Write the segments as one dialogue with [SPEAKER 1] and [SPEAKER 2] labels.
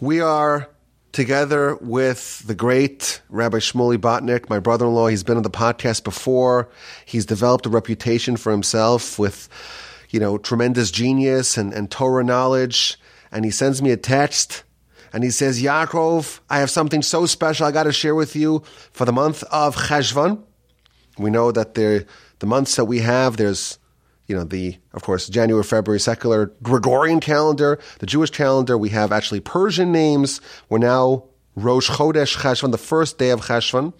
[SPEAKER 1] We are together with the great Rabbi Shmuley Botnick, my brother-in-law. He's been on the podcast before. He's developed a reputation for himself with, you know, tremendous genius and, and Torah knowledge. And he sends me a text and he says, Yaakov, I have something so special I got to share with you for the month of Cheshvan. We know that there, the months that we have, there's, you know, the, of course, January, February, secular Gregorian calendar, the Jewish calendar. We have actually Persian names. We're now Rosh Chodesh Cheshvan, the first day of Cheshvan.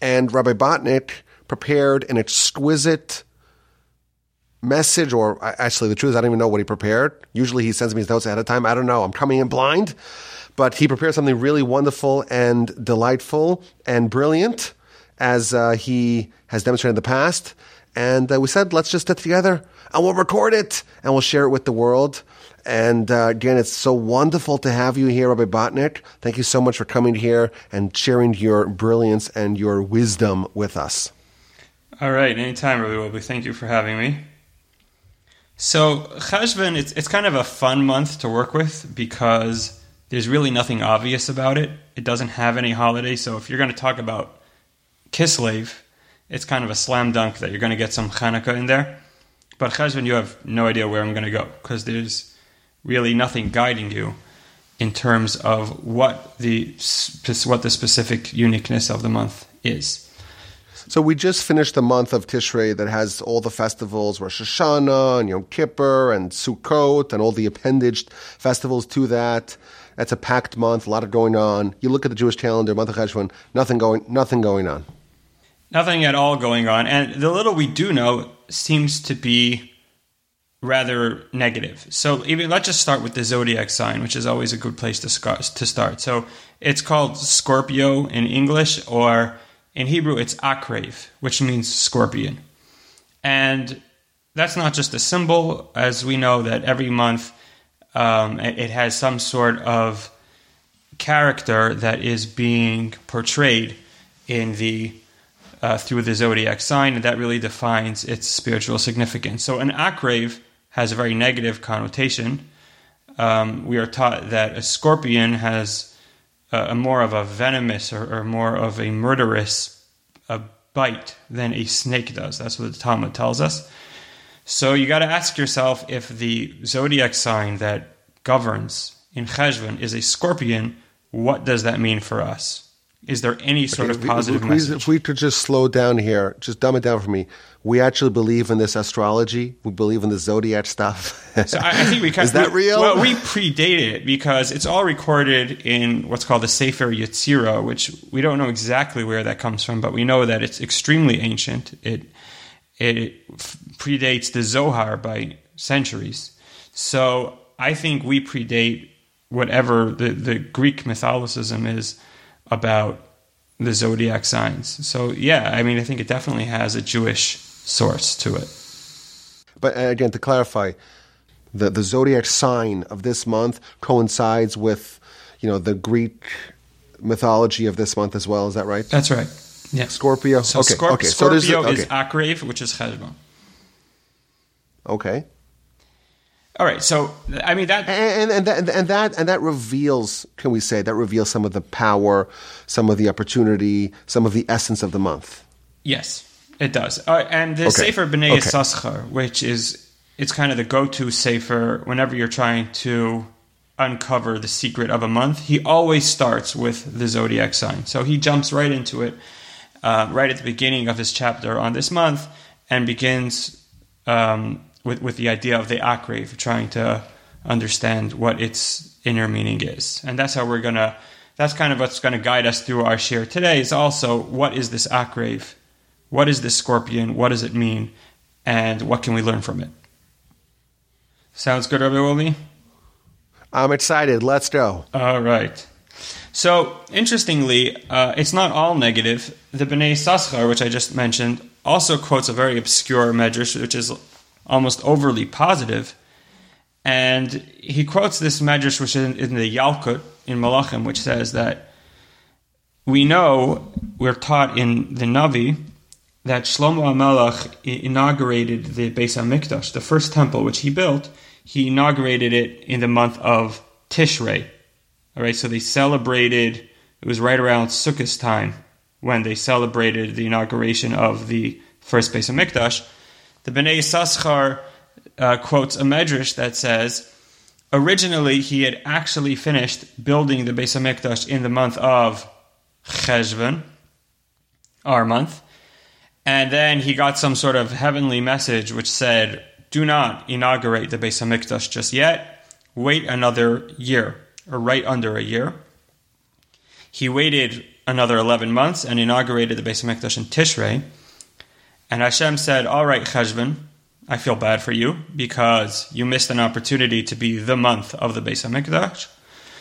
[SPEAKER 1] And Rabbi Botnick prepared an exquisite message, or actually, the truth is, I don't even know what he prepared. Usually, he sends me his notes ahead of time. I don't know. I'm coming in blind, but he prepared something really wonderful and delightful and brilliant, as uh, he has demonstrated in the past. And uh, we said, let's just get together and we'll record it and we'll share it with the world. And uh, again, it's so wonderful to have you here, Rabbi Botnick. Thank you so much for coming here and sharing your brilliance and your wisdom with us.
[SPEAKER 2] All right, anytime, Rabbi Wolbe. Thank you for having me. So Cheshvan, it's it's kind of a fun month to work with because there's really nothing obvious about it. It doesn't have any holiday, so if you're going to talk about Kislev, it's kind of a slam dunk that you're going to get some Hanukkah in there. But Cheshvan, you have no idea where I'm going to go because there's really nothing guiding you in terms of what the what the specific uniqueness of the month is.
[SPEAKER 1] So we just finished the month of Tishrei that has all the festivals, Rosh Hashanah and Yom Kippur and Sukkot and all the appendaged festivals to that. That's a packed month, a lot of going on. You look at the Jewish calendar, month of Cheshvan, nothing going, nothing going on.
[SPEAKER 2] Nothing at all going on, and the little we do know seems to be rather negative. So even let's just start with the zodiac sign, which is always a good place to start. So it's called Scorpio in English, or in Hebrew, it's akrev, which means scorpion. And that's not just a symbol, as we know that every month um, it has some sort of character that is being portrayed in the uh, through the zodiac sign, and that really defines its spiritual significance. So, an akrev has a very negative connotation. Um, we are taught that a scorpion has a, a more of a venomous or, or more of a murderous a bite than a snake does. That's what the Talmud tells us. So you got to ask yourself if the zodiac sign that governs in Cheshvan is a scorpion, what does that mean for us? Is there any sort okay, of positive
[SPEAKER 1] if
[SPEAKER 2] we, message?
[SPEAKER 1] If we could just slow down here, just dumb it down for me. We actually believe in this astrology. We believe in the zodiac stuff.
[SPEAKER 2] so I, I, think we kind
[SPEAKER 1] is that
[SPEAKER 2] we,
[SPEAKER 1] real?
[SPEAKER 2] Well, we predate it because it's all recorded in what's called the Sefer Yetzirah, which we don't know exactly where that comes from, but we know that it's extremely ancient. It it predates the Zohar by centuries. So I think we predate whatever the, the Greek Catholicism is about the zodiac signs. So yeah, I mean, I think it definitely has a Jewish source to it.
[SPEAKER 1] But uh, again, to clarify, the the zodiac sign of this month coincides with, you know, the Greek mythology of this month as well. Is that right?
[SPEAKER 2] That's right. Yeah.
[SPEAKER 1] Scorpio.
[SPEAKER 2] So
[SPEAKER 1] okay.
[SPEAKER 2] Scorp-
[SPEAKER 1] okay.
[SPEAKER 2] Scorpio
[SPEAKER 1] so
[SPEAKER 2] okay. is Akrev, which is Cheshvan.
[SPEAKER 1] Okay.
[SPEAKER 2] All right, so I mean that,
[SPEAKER 1] and and that, and that and that reveals, can we say that reveals some of the power, some of the opportunity, some of the essence of the month.
[SPEAKER 2] Yes, it does. Uh, and the okay. Sefer Bnei okay. Yisachar, which is it's kind of the go-to sefer whenever you're trying to uncover the secret of a month. He always starts with the zodiac sign, so he jumps right into it, uh, right at the beginning of his chapter on this month, and begins. Um, with, with the idea of the akrev, trying to understand what its inner meaning is. And that's how we're to, that's kind of what's going to guide us through our share today is also what is this akrev? What is this scorpion? What does it mean? And what can we learn from it? Sounds good, Rabbi Wolbe?
[SPEAKER 1] I'm excited. Let's go.
[SPEAKER 2] All right. So, interestingly, uh, it's not all negative. The Bnei Yisachar, which I just mentioned, also quotes a very obscure medrash, which is almost overly positive. And he quotes this medrash, which is in the Yalkut in Malachim, which says that we know, we're taught in the Navi, that Shlomo HaMelech inaugurated the Beis HaMikdash, the first temple which he built. He inaugurated it in the month of Tishrei, All right, so they celebrated. It was right around Sukkot time when they celebrated the inauguration of the first Beis Hamikdash. The Bnei Yissaschar uh, quotes a medrash that says, originally he had actually finished building the Beis Hamikdash in the month of Cheshvan, our month, and then he got some sort of heavenly message which said, "Do not inaugurate the Beis Hamikdash just yet. Wait another year, or right under a year." He waited another eleven months and inaugurated the Beis Hamikdash in Tishrei. And Hashem said, "All right, Cheshvan, I feel bad for you because you missed an opportunity to be the month of the Beis Hamikdash.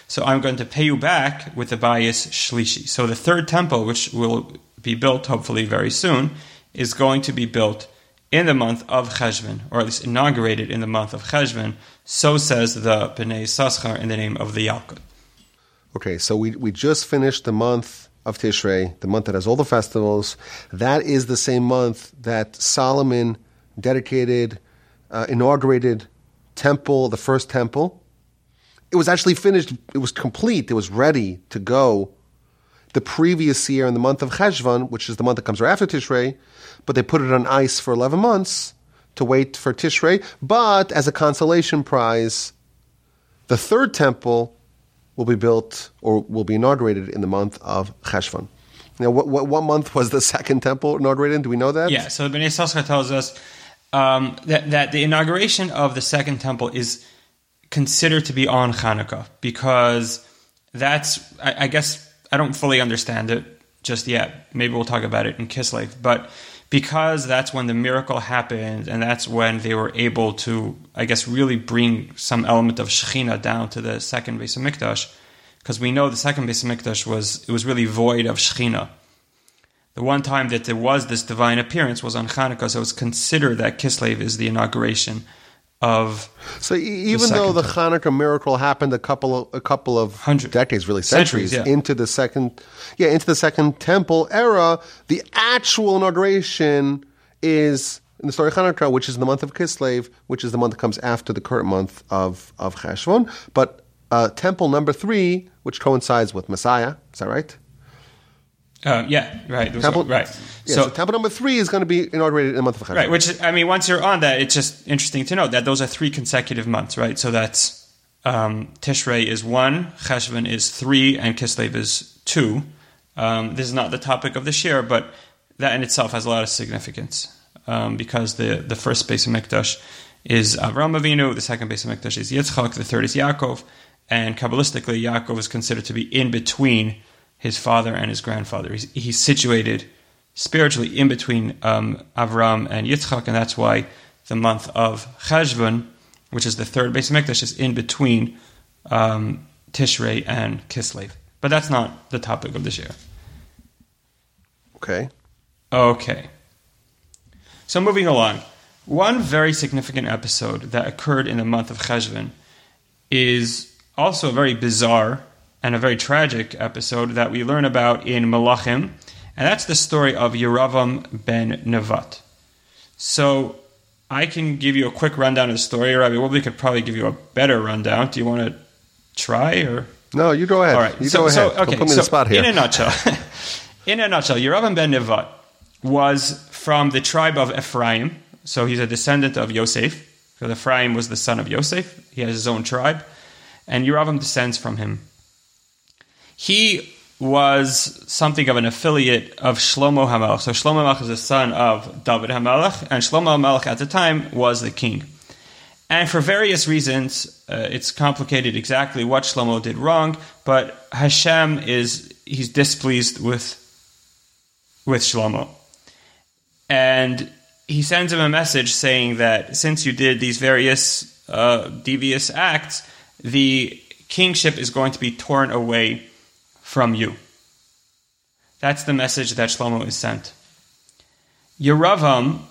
[SPEAKER 2] So I'm going to pay you back with the Bayis Shlishi. So the third temple, which will be built hopefully very soon, is going to be built in the month of Cheshvan, or at least inaugurated in the month of Cheshvan. So says the Bnei Saschar in the name of the Yalkut.
[SPEAKER 1] Okay, so we, we just finished the month of Tishrei, the month that has all the festivals. That is the same month that Solomon dedicated, uh, inaugurated temple, the first temple. It was actually finished, it was complete, it was ready to go the previous year in the month of Cheshvan, which is the month that comes right after Tishrei, but they put it on ice for 11 months to wait for Tishrei. But as a consolation prize, the third temple will be built or will be inaugurated in the month of Cheshvan. Now, what, what, what month was the second temple inaugurated? Do we know that?
[SPEAKER 2] Yeah, so Bnei Saschar tells us um, that, that the inauguration of the second temple is considered to be on Hanukkah because that's, I, I, guess, I don't fully understand it just yet. Maybe we'll talk about it in Kislev. But because that's when the miracle happened and that's when they were able to, I guess, really bring some element of Shekhinah down to the second Beis HaMikdash. because we know the second Beis Hamikdash was, it was really void of Shekhinah. The one time that there was this divine appearance was on Hanukkah, so it's considered that Kislev is the inauguration of.
[SPEAKER 1] So even the though the Hanukkah miracle happened a couple of, a couple of Hundred, decades, really centuries, centuries yeah. into the second, yeah, into the second temple era, the actual inauguration is in the story of Hanukkah, which is in the month of Kislev, which is the month that comes after the current month of of Cheshvan. But uh, temple number three, which coincides with Messiah, is that right?
[SPEAKER 2] Uh, yeah, right. Temple, right.
[SPEAKER 1] Yeah, so, so, temple number three is going to be inaugurated in the month of Cheshvan.
[SPEAKER 2] Right, which I mean, once you're on that, it's just interesting to note that those are three consecutive months, right? So that's um, Tishrei is one, Cheshvan is three, and Kislev is two. Um, this is not the topic of this year, but that in itself has a lot of significance um, because the the first of Hamikdash is Avram Avinu, the second Beis Hamikdash is Yitzchak, the third is Yaakov, and kabbalistically, Yaakov is considered to be in between his father and his grandfather. He's, he's situated spiritually in between um, Avram and Yitzchak, and that's why the month of Cheshvan, which is the third Beis Hamikdash, is in between um, Tishrei and Kislev. But that's not the topic of this year.
[SPEAKER 1] Okay.
[SPEAKER 2] Okay. So moving along, one very significant episode that occurred in the month of Cheshvan is also a very bizarre and a very tragic episode that we learn about in Malachim, and that's the story of Yeravam ben Nevat. So I can give you a quick rundown of the story, Rabbi Wolbe could probably give you a better rundown. Do you want to try or?
[SPEAKER 1] No, you go ahead. All right, you so, go ahead. So, okay, Don't put me so in the spot here.
[SPEAKER 2] In a nutshell, in a nutshell, Yeravam ben Nevat was from the tribe of Ephraim, so he's a descendant of Yosef. Because Ephraim was the son of Yosef. He has his own tribe, and Yeravam descends from him. He was something of an affiliate of Shlomo HaMelech. So Shlomo HaMelech is the son of David HaMelech, and Shlomo HaMelech at the time was the king. And for various reasons, uh, it's complicated exactly what Shlomo did wrong, but Hashem is he's displeased with with Shlomo. And he sends him a message saying that since you did these various uh, devious acts, the kingship is going to be torn away from you. That's the message that Shlomo is sent. Yeravam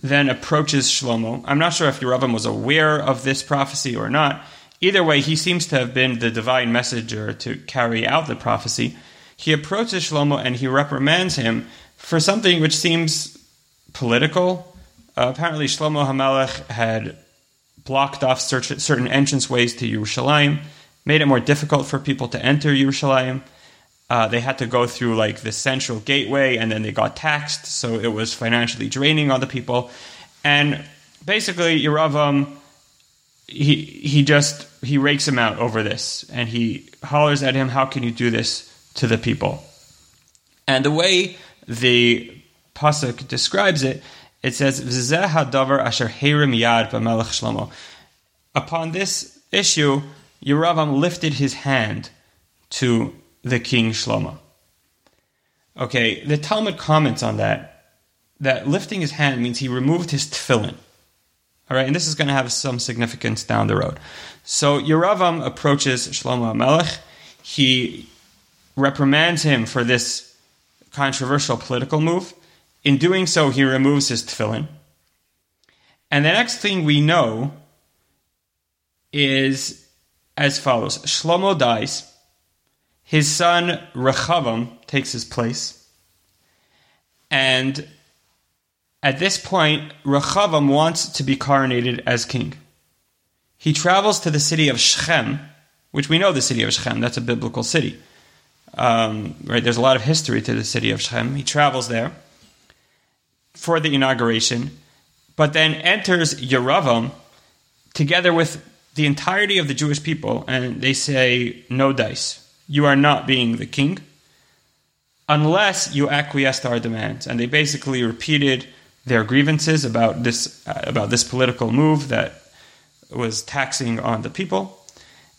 [SPEAKER 2] then approaches Shlomo. I'm not sure if Yeravam was aware of this prophecy or not. Either way, he seems to have been the divine messenger to carry out the prophecy. He approaches Shlomo and he reprimands him for something which seems political. Uh, apparently, Shlomo HaMelech had blocked off certain entranceways to Yerushalayim made it more difficult for people to enter Yerushalayim. Uh, they had to go through like the central gateway, and then they got taxed, so it was financially draining on the people. And basically, Yeravam, he he just he rakes him out over this, and he hollers at him, "How can you do this to the people?" And the way the pasuk describes it, it says, "V'zeh hadavar asher herim yad b'melech Shlomo." Upon this issue, Yeravam lifted his hand to the king Shlomo. Okay, the Talmud comments on that, that lifting his hand means he removed his tefillin. All right, and this is going to have some significance down the road. So Yeravam approaches Shlomo HaMelech. He reprimands him for this controversial political move. In doing so, he removes his tefillin. And the next thing we know is as follows Shlomo dies. His son Rechavam takes his place. And at this point, Rechavam wants to be coronated as king. He travels to the city of Shechem, which we know the city of Shechem, that's a biblical city. Um, right, there's a lot of history to the city of Shechem. He travels there for the inauguration, but then enters Yeravam together with the entirety of the Jewish people, and they say, No dice. You are not being the king unless you acquiesce to our demands. And they basically repeated their grievances about this, uh, about this political move that was taxing on the people.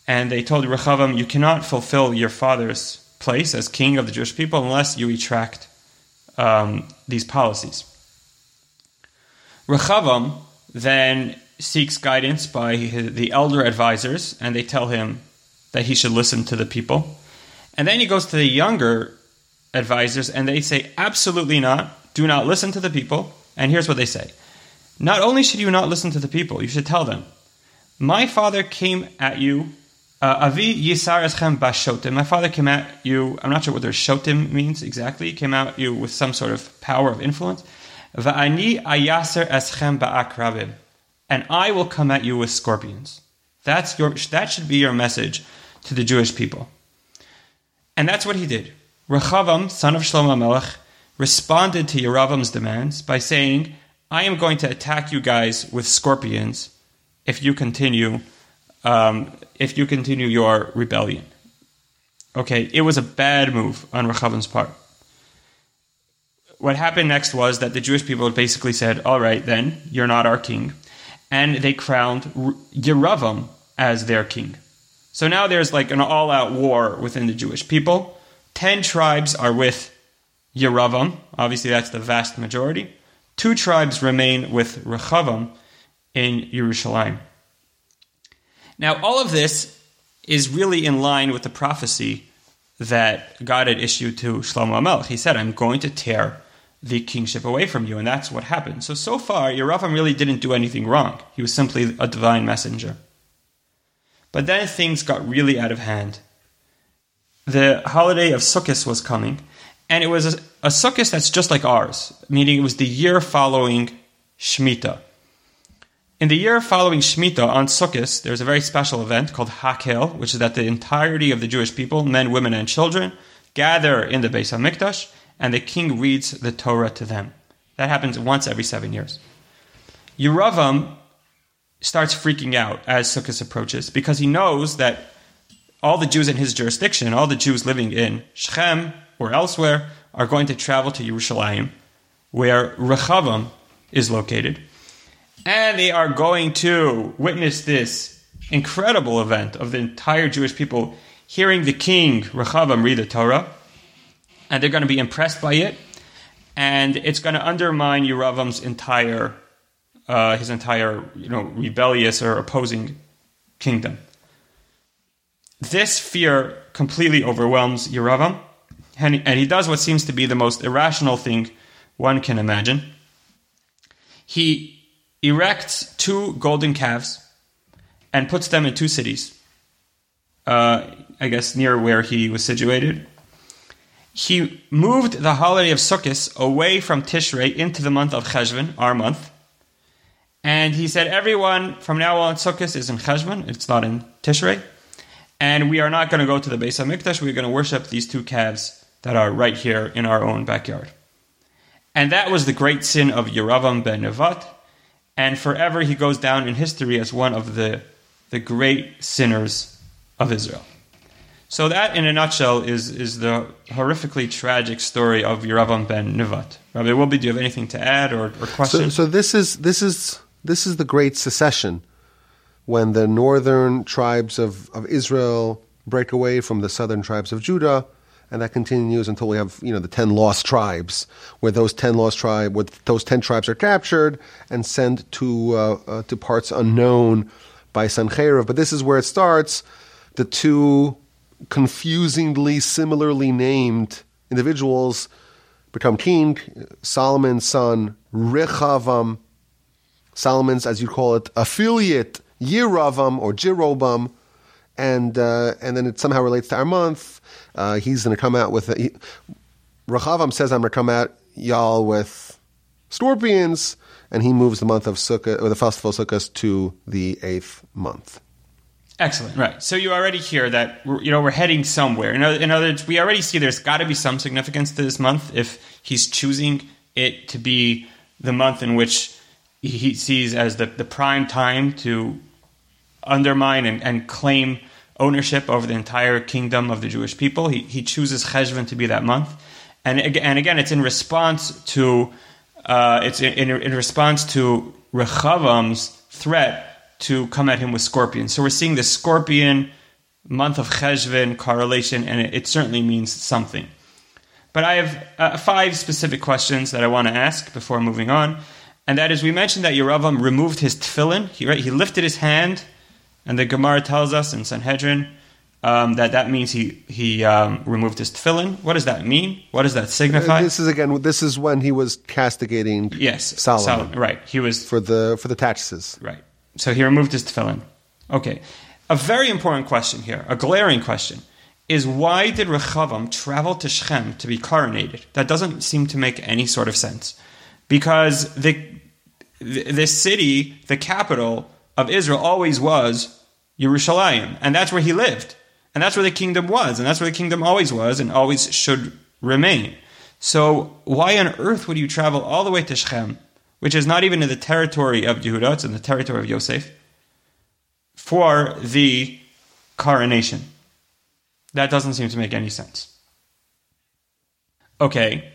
[SPEAKER 2] And they told Rechavam, You cannot fulfill your father's place as king of the Jewish people unless you retract um, these policies. Rechavam then seeks guidance by the elder advisors, and they tell him that he should listen to the people. And then he goes to the younger advisors, and they say, absolutely not. Do not listen to the people. And here's what they say Not only should you not listen to the people, you should tell them, My father came at you. Uh, Avi Yisar Eschem Bashotim. My father came at you. I'm not sure what their shotim means exactly. He came at you with some sort of power of influence. Va'ani ayaser eschem ba'akrabim and I will come at you with scorpions. That's your, that should be your message to the Jewish people. And that's what he did. Rechavam, son of Shlomo Melech, responded to Yeravam's demands by saying, I am going to attack you guys with scorpions if you continue um, if you continue your rebellion. Okay, it was a bad move on Rechavam's part. What happened next was that the Jewish people basically said, All right, then, you're not our king and they crowned Yeravam as their king. So now there's like an all out war within the Jewish people. Ten tribes are with Yeravam. Obviously, that's the vast majority. Two tribes remain with Rechavam in Yerushalayim. Now, all of this is really in line with the prophecy that God had issued to Shlomo HaMelech. He said, I'm going to tear the kingship away from you. And that's what happened. So, so far, Yeravam really didn't do anything wrong. He was simply a divine messenger. But then things got really out of hand. The holiday of Sukkot was coming, and it was a, a Sukkot that's just like ours, meaning it was the year following Shemitah. In the year following Shemitah on Sukkot, there's a very special event called Hakel, which is that the entirety of the Jewish people, men, women, and children, gather in the Beis HaMikdash and the king reads the Torah to them. That happens once every seven years. Yeravam starts freaking out as Sukkot approaches because he knows that all the Jews in his jurisdiction, all the Jews living in Shechem or elsewhere, are going to travel to Yerushalayim, where Rechavam is located. And they are going to witness this incredible event of the entire Jewish people hearing the king, Rechavam, read the Torah and they're going to be impressed by it, and it's going to undermine Yeravam's entire uh, his entire you know rebellious or opposing kingdom. This fear completely overwhelms Yeravam, and and he does what seems to be the most irrational thing one can imagine. He erects two golden calves and puts them in two cities. Uh, I guess near where he was situated he moved the holiday of Sukkot away from Tishrei into the month of Cheshvan, our month. And he said, everyone from now on, Sukkot is in Cheshvan, it's not in Tishrei. and we are not going to go to the Beis Hamikdash. We're going to worship these two calves that are right here in our own backyard. And that was the great sin of Yeravam ben Nevat, and forever he goes down in history as one of the, the great sinners of Israel. So that, in a nutshell, is, is the horrifically tragic story of Yeravam ben Nevat. Rabbi Wolbe, do you have anything to add or, or question?
[SPEAKER 1] So, so this is this is this is the great secession when the northern tribes of, of Israel break away from the southern tribes of Judah, and that continues until we have you know the ten lost tribes, where those ten lost tribe, where those ten tribes are captured and sent to uh, uh, to parts unknown by Sancheiriv. But this is where it starts. The two confusingly similarly named individuals become king. Solomon's son Rechavam, Solomon's as you call it affiliate Yiravam or Jeroboam, and uh, and then it somehow relates to our month. Uh, he's going to come out with a, he, Rechavam says I'm going to come out y'all with scorpions, and he moves the month of Sukkot or the festival of Sukkot to the eighth month.
[SPEAKER 2] Excellent. Right. So you already hear that we're, you know we're heading somewhere. In other, in other words, we already see there's got to be some significance to this month if he's choosing it to be the month in which he sees as the, the prime time to undermine and, and claim ownership over the entire kingdom of the Jewish people. He, he chooses Cheshvan to be that month. And, and again, it's in response to uh, it's in, in, in, response to Rechavam's threat to come at him with scorpions. So we're seeing the scorpion month of Cheshvan correlation, and it, it certainly means something. But I have uh, five specific questions that I want to ask before moving on. And that is, we mentioned that Yeravam removed his tefillin. He, right, he lifted his hand and the Gemara tells us in Sanhedrin um, that that means he he um, removed his tefillin. What does that mean? What does that signify?
[SPEAKER 1] Uh, this is again. This is when he was castigating.
[SPEAKER 2] Yes,
[SPEAKER 1] Solomon.
[SPEAKER 2] Solomon. Right. He was
[SPEAKER 1] for the for the taxes.
[SPEAKER 2] Right. So he removed his tefillin. Okay. A very important question here, a glaring question, is why did Rechavam travel to Shechem to be coronated? That doesn't seem to make any sort of sense, because the the city, the capital, of Israel always was Yerushalayim, and that's where he lived, and that's where the kingdom was, and that's where the kingdom always was, and always should remain. So why on earth would you travel all the way to Shechem, which is not even in the territory of Yehuda, it's in the territory of Yosef, for the coronation? That doesn't seem to make any sense. Okay,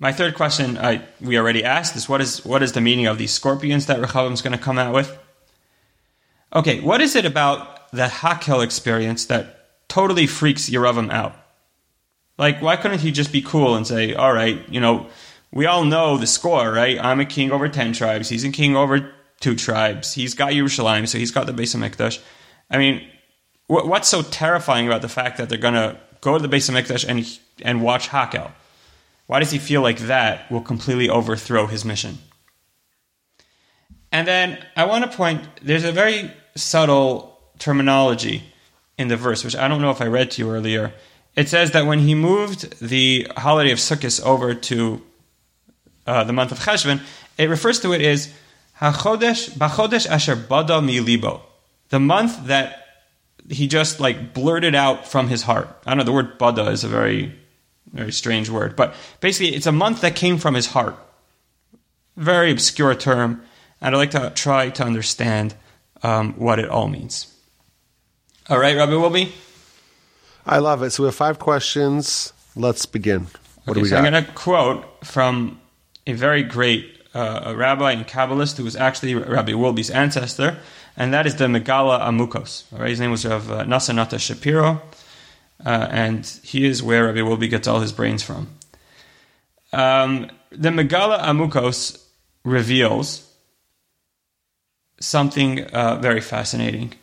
[SPEAKER 2] my third question I, we already asked is what is what is the meaning of these scorpions that Rechavam is going to come out with? Okay, what is it about the Hakel experience that totally freaks Yeravam out? Like, why couldn't he just be cool and say, all right, you know, we all know the score, right? I'm a king over 10 tribes. He's a king over two tribes. He's got Yerushalayim, so he's got the Beis Hamikdash. I mean, what's so terrifying about the fact that they're going to go to the Beis Hamikdash and, and watch Hakel? Why does he feel like that will completely overthrow his mission? And then I want to point there's a very subtle terminology in the verse, which I don't know if I read to you earlier. It says that when he moved the holiday of Sukkot over to uh, the month of Cheshvan, it refers to it as Hachodesh Bachodesh Asher Bada Mi Libo, the month that he just like blurted out from his heart. I don't know the word Bada is a very very strange word, but basically it's a month that came from his heart. Very obscure term, and I'd like to try to understand um, what it all means. All right, Rabbi Wolbe.
[SPEAKER 1] I love it. So we have five questions. Let's begin. What
[SPEAKER 2] okay,
[SPEAKER 1] do we
[SPEAKER 2] so
[SPEAKER 1] got?
[SPEAKER 2] I'm going to quote from a very great uh, rabbi and Kabbalist who was actually Rabbi Wolbe's ancestor, and that is the Megala Amukos. Right, his name was Rav uh, Nosson Nota Shapiro, uh, and he is where Rabbi Wolbe gets all his brains from. Um, the Megala Amukos reveals something uh, very fascinating.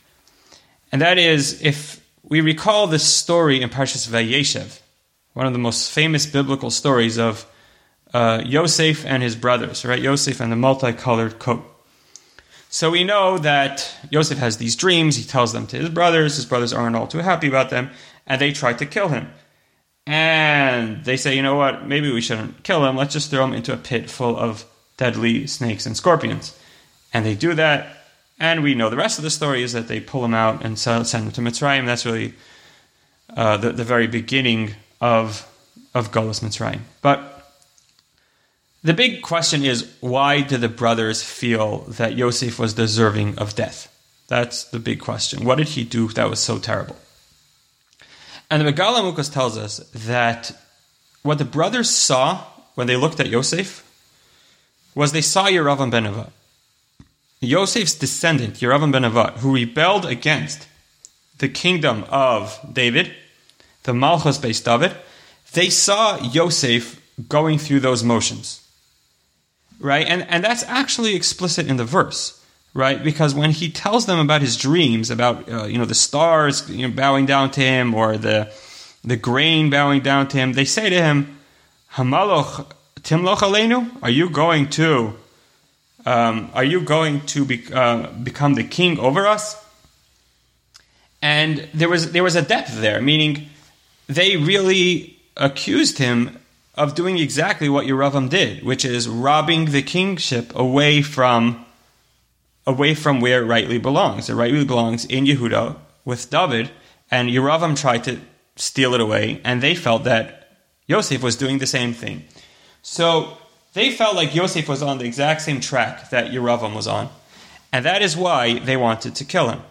[SPEAKER 2] And that is, if we recall the story in Parshas Vayeshev, one of the most famous biblical stories of uh, Yosef and his brothers, right? Yosef and the multicolored coat. So we know that Yosef has these dreams. He tells them to his brothers. His brothers aren't all too happy about them, and they try to kill him. And they say, you know what? Maybe we shouldn't kill him. Let's just throw him into a pit full of deadly snakes and scorpions. And they do that, And we know the rest of the story is that they pull him out and send him to Mitzrayim. That's really uh, the, the very beginning of, of Golas Mitzrayim. But the big question is why did the brothers feel that Yosef was deserving of death? That's the big question. What did he do that was so terrible? And the Megala Amukos tells us that what the brothers saw when they looked at Yosef was they saw Yeravam Nevat. Yosef's descendant, Yeravam Nevat, who rebelled against the kingdom of David, the Malchus Beis David, they saw Yosef going through those motions. Right? And, and that's actually explicit in the verse, right? Because when he tells them about his dreams, about uh, you know the stars you know, bowing down to him or the the grain bowing down to him, they say to him, Hamaloch Timloch Aleinu, are you going to um, are you going to be, uh, become the king over us? And there was there was a depth there, meaning they really accused him of doing exactly what Yeravam did, which is robbing the kingship away from away from where it rightly belongs. It rightly belongs in Yehuda with David, and Yeravam tried to steal it away, and they felt that Yosef was doing the same thing. So they felt like Yosef was on the exact same track that Yeravam was on, and that is why they wanted to kill him.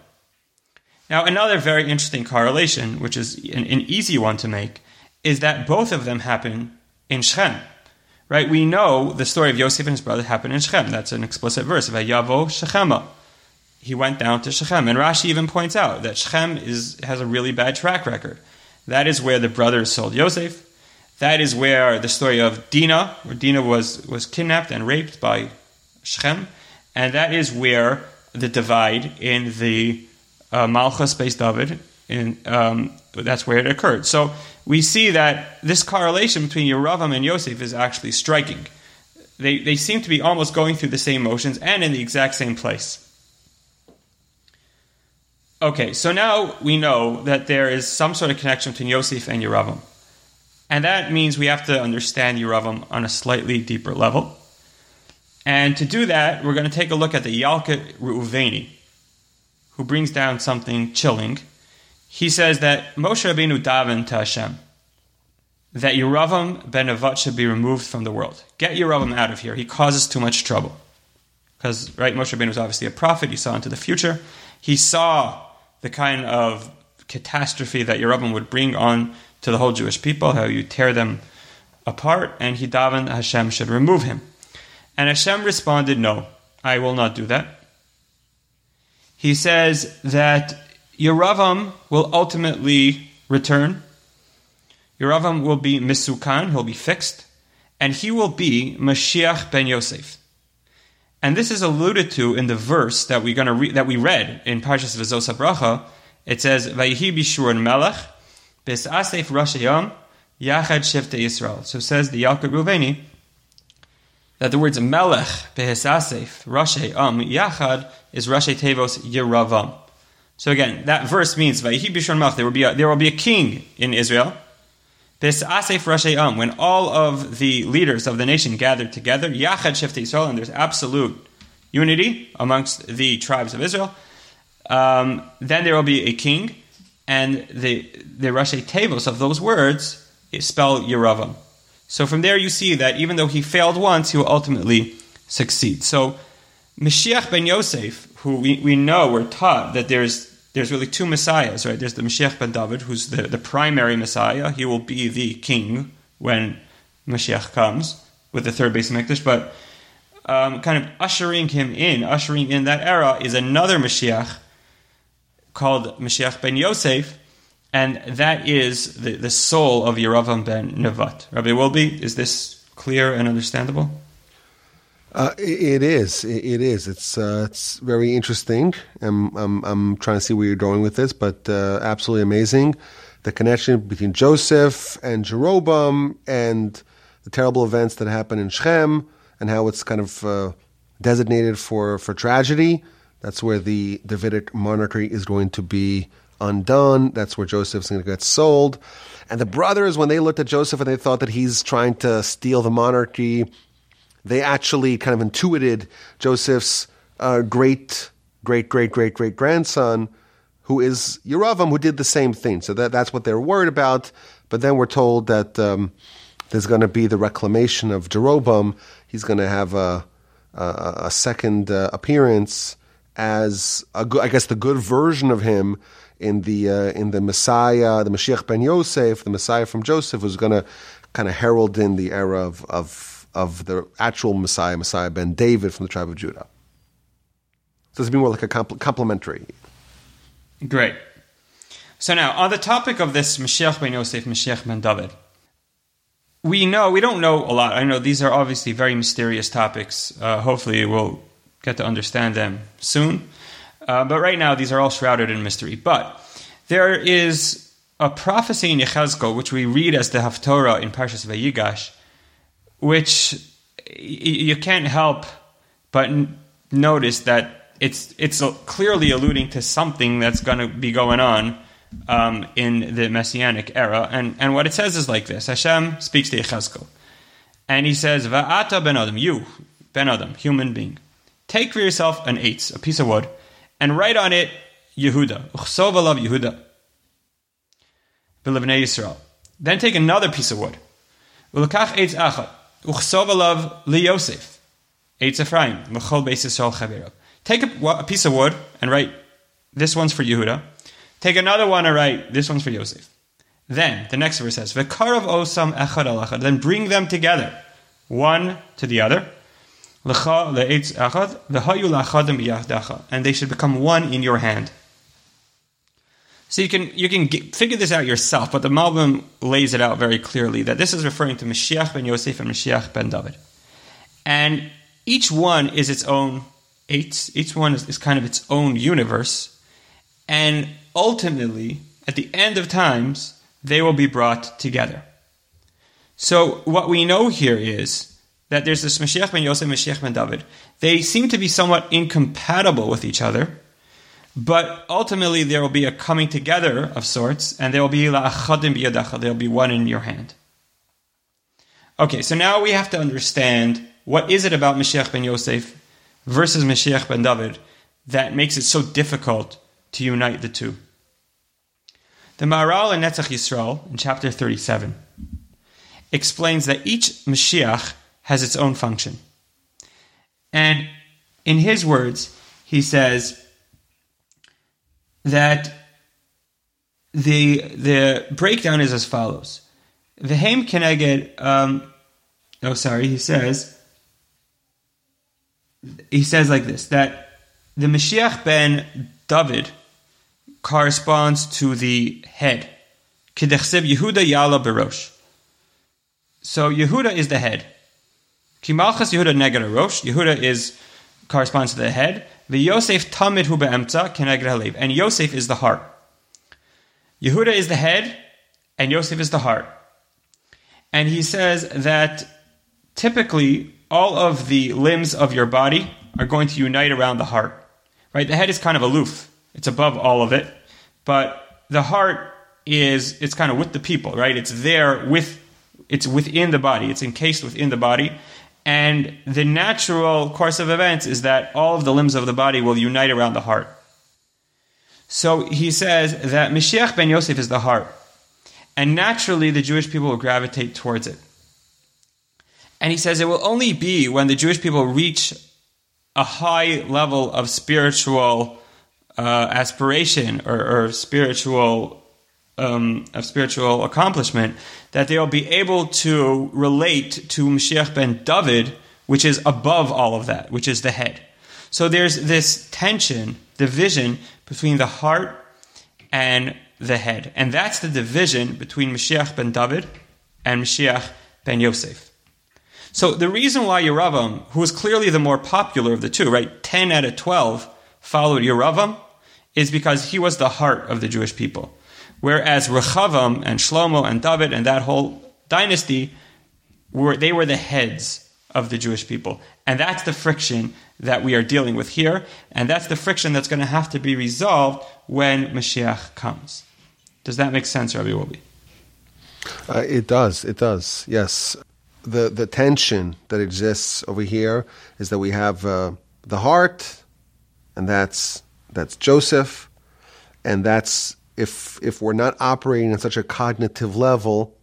[SPEAKER 2] Now, another very interesting correlation, which is an, an easy one to make, is that both of them happen in Shechem. Right? We know the story of Yosef and his brother happened in Shechem. That's an explicit verse. Yavo Shechema. He went down to Shechem. And Rashi even points out that Shechem is, has a really bad track record. That is where the brothers sold Yosef. That is where the story of Dinah, where Dinah was, was kidnapped and raped by Shechem. And that is where the divide in the uh, Malchus Beis David, in, um, that's where it occurred. So we see that this correlation between Yeravam and Yosef is actually striking. They, they seem to be almost going through the same motions and in the exact same place. Okay, so now we know that there is some sort of connection between Yosef and Yeravam. And that means we have to understand Yeravam on a slightly deeper level. And to do that, we're going to take a look at the Yalkut Reuveni, who brings down something chilling he says that Moshe Rabbeinu davened to Hashem that Yeravam ben Nevat should be removed from the world. Get Yeravam out of here. He causes too much trouble. Because, right, Moshe Rabbeinu was obviously a prophet. He saw into the future. He saw the kind of catastrophe that Yeravam would bring on to the whole Jewish people, how you tear them apart, and he davened Hashem should remove him. And Hashem responded, No, I will not do that. He says that Yeravam will ultimately return. Yeravam will be misukan, he'll be fixed, and he will be Mashiach ben Yosef. And this is alluded to in the verse that we're going to re- that we read in Parshas V'zos Bracha. It says, "Vayihi bishur melech bis asef rashayam yachad shifte Yisrael." So says the Yalkut Reuveni that the words melech behesasef rashayam yachad is rashay tevos Yeravam. So again, that verse means there will be a, there will be a king in Israel. When all of the leaders of the nation gathered together, Yachad Shifte Israel, and there's absolute unity amongst the tribes of Israel, um, then there will be a king, and the the Rashi Tevos of those words spell Yeravam. So from there you see that even though he failed once, he will ultimately succeed. So Mashiach ben Yosef, who we, we know, we're taught that there's there's really two messiahs, right? There's the Mashiach ben David, who's the, the primary messiah. He will be the king when Mashiach comes with the third Beis Mikdash, but um, kind of ushering him in, ushering in that era, is another Mashiach called Mashiach ben Yosef, and that is the, the soul of Yeravam ben Nevat. Rabbi Wolbe, is this clear and understandable?
[SPEAKER 1] Uh, it is. It is. It's uh, it's very interesting. I'm, I'm I'm trying to see where you're going with this, but uh, absolutely amazing. The connection between Joseph and Jeroboam and the terrible events that happen in Shechem and how it's kind of uh, designated for for tragedy. That's where the Davidic monarchy is going to be undone. That's where Joseph's going to get sold. And the brothers, when they looked at Joseph and they thought that he's trying to steal the monarchy they actually kind of intuited Joseph's uh, great great great great great grandson, who is Yeravam, who did the same thing. So that that's what they're worried about. But then we're told that um, there's going to be the reclamation of Jeroboam. He's going to have a a, a second uh, appearance as I guess the good version of him in the uh, in the Messiah, the Mashiach ben Yosef, the Messiah from Joseph, was going to kind of herald in the era of, of of the actual Messiah, Messiah ben David from the tribe of Judah. So be more like a compl- complementary.
[SPEAKER 2] Great. So now, on the topic of this Mashiach ben Yosef, Mashiach ben David, we know, we don't know a lot. I know these are obviously very mysterious topics. Uh, hopefully, we'll get to understand them soon. Uh, but right now, these are all shrouded in mystery. But there is a prophecy in Yechezkel, which we read as the Haftorah in Parshas Vayigash, which you can't help but notice that it's it's clearly alluding to something that's going to be going on um, in the Messianic era. And, and what it says is like this Hashem speaks to Yechezkel. And he says, Va'ata ben Adam, you, ben Adam, human being, take for yourself an eitz, a piece of wood, and write on it Yehuda, Uchsov alav Yehuda, B'levnei Yisrael. Then take another piece of wood, Ulakach eitz achad, Uchsov li Yosef, eitz Ephraim, L'chol beis Yisrael chaverav. Take a, a piece of wood and write, this one's for Yehuda, Take another one and write, this one's for Yosef. Then, the next verse says, V'karav osam echad al. Then bring them together, one to the other. And they should become one in your hand. So you can you can get, figure this out yourself, but the Malbim lays it out very clearly that this is referring to Mashiach ben Yosef and Mashiach ben David, and each one is its own. Each, each one is, is kind of its own universe, and ultimately, at the end of times, they will be brought together. So, what we know here is that there's this Mashiach ben Yosef, and Mashiach ben David. They seem to be somewhat incompatible with each other, but ultimately there will be a coming together of sorts, and there will be la'achadim biyadacha, there will be one in your hand. Okay, so now we have to understand what is it about Mashiach ben Yosef versus Mashiach ben David that makes it so difficult to unite the two. The Maharal in Netzach Yisrael, in chapter 37, explains that each Mashiach has its own function. And in his words, he says that the, the breakdown is as follows. Vehem keneged, um, oh, sorry, he says, he says like this, that the Mashiach ben David, corresponds to the head. Yehuda Yala. So Yehuda is the head. Kimalchas Yehuda Neged Rosh. Yehuda is corresponds to the head. The Yosef Tamid Hu Be'emtza. And Yosef is the heart. Yehuda is the head, and Yosef is the heart. And he says that typically all of the limbs of your body are going to unite around the heart. Right? The head is kind of aloof. It's above all of it. But the heart is it's kind of with the people, right? It's there with it's within the body. It's encased within the body. And the natural course of events is that all of the limbs of the body will unite around the heart. So he says that Mashiach ben Yosef is the heart. And naturally, the Jewish people will gravitate towards it. And he says it will only be when the Jewish people reach a high level of spiritual uh, aspiration or, or spiritual um, of spiritual accomplishment that they'll be able to relate to Mashiach ben David, which is above all of that, which is the head. So there's this tension, division between the heart and the head. And that's the division between Mashiach ben David and Mashiach ben Yosef. So the reason why Yeravam, who was clearly the more popular of the two, right, 10 out of 12 followed Yeravam, is because he was the heart of the Jewish people. Whereas Rechavam and Shlomo and David and that whole dynasty were they were the heads of the Jewish people. And that's the friction that we are dealing with here, and that's the friction that's going to have to be resolved when Mashiach comes. Does that make sense, Rabbi Wolbe?
[SPEAKER 1] Uh, it does. It does. Yes. The the tension that exists over here is that we have uh, the heart and that's that's Joseph, and that's if if we're not operating at such a cognitive level,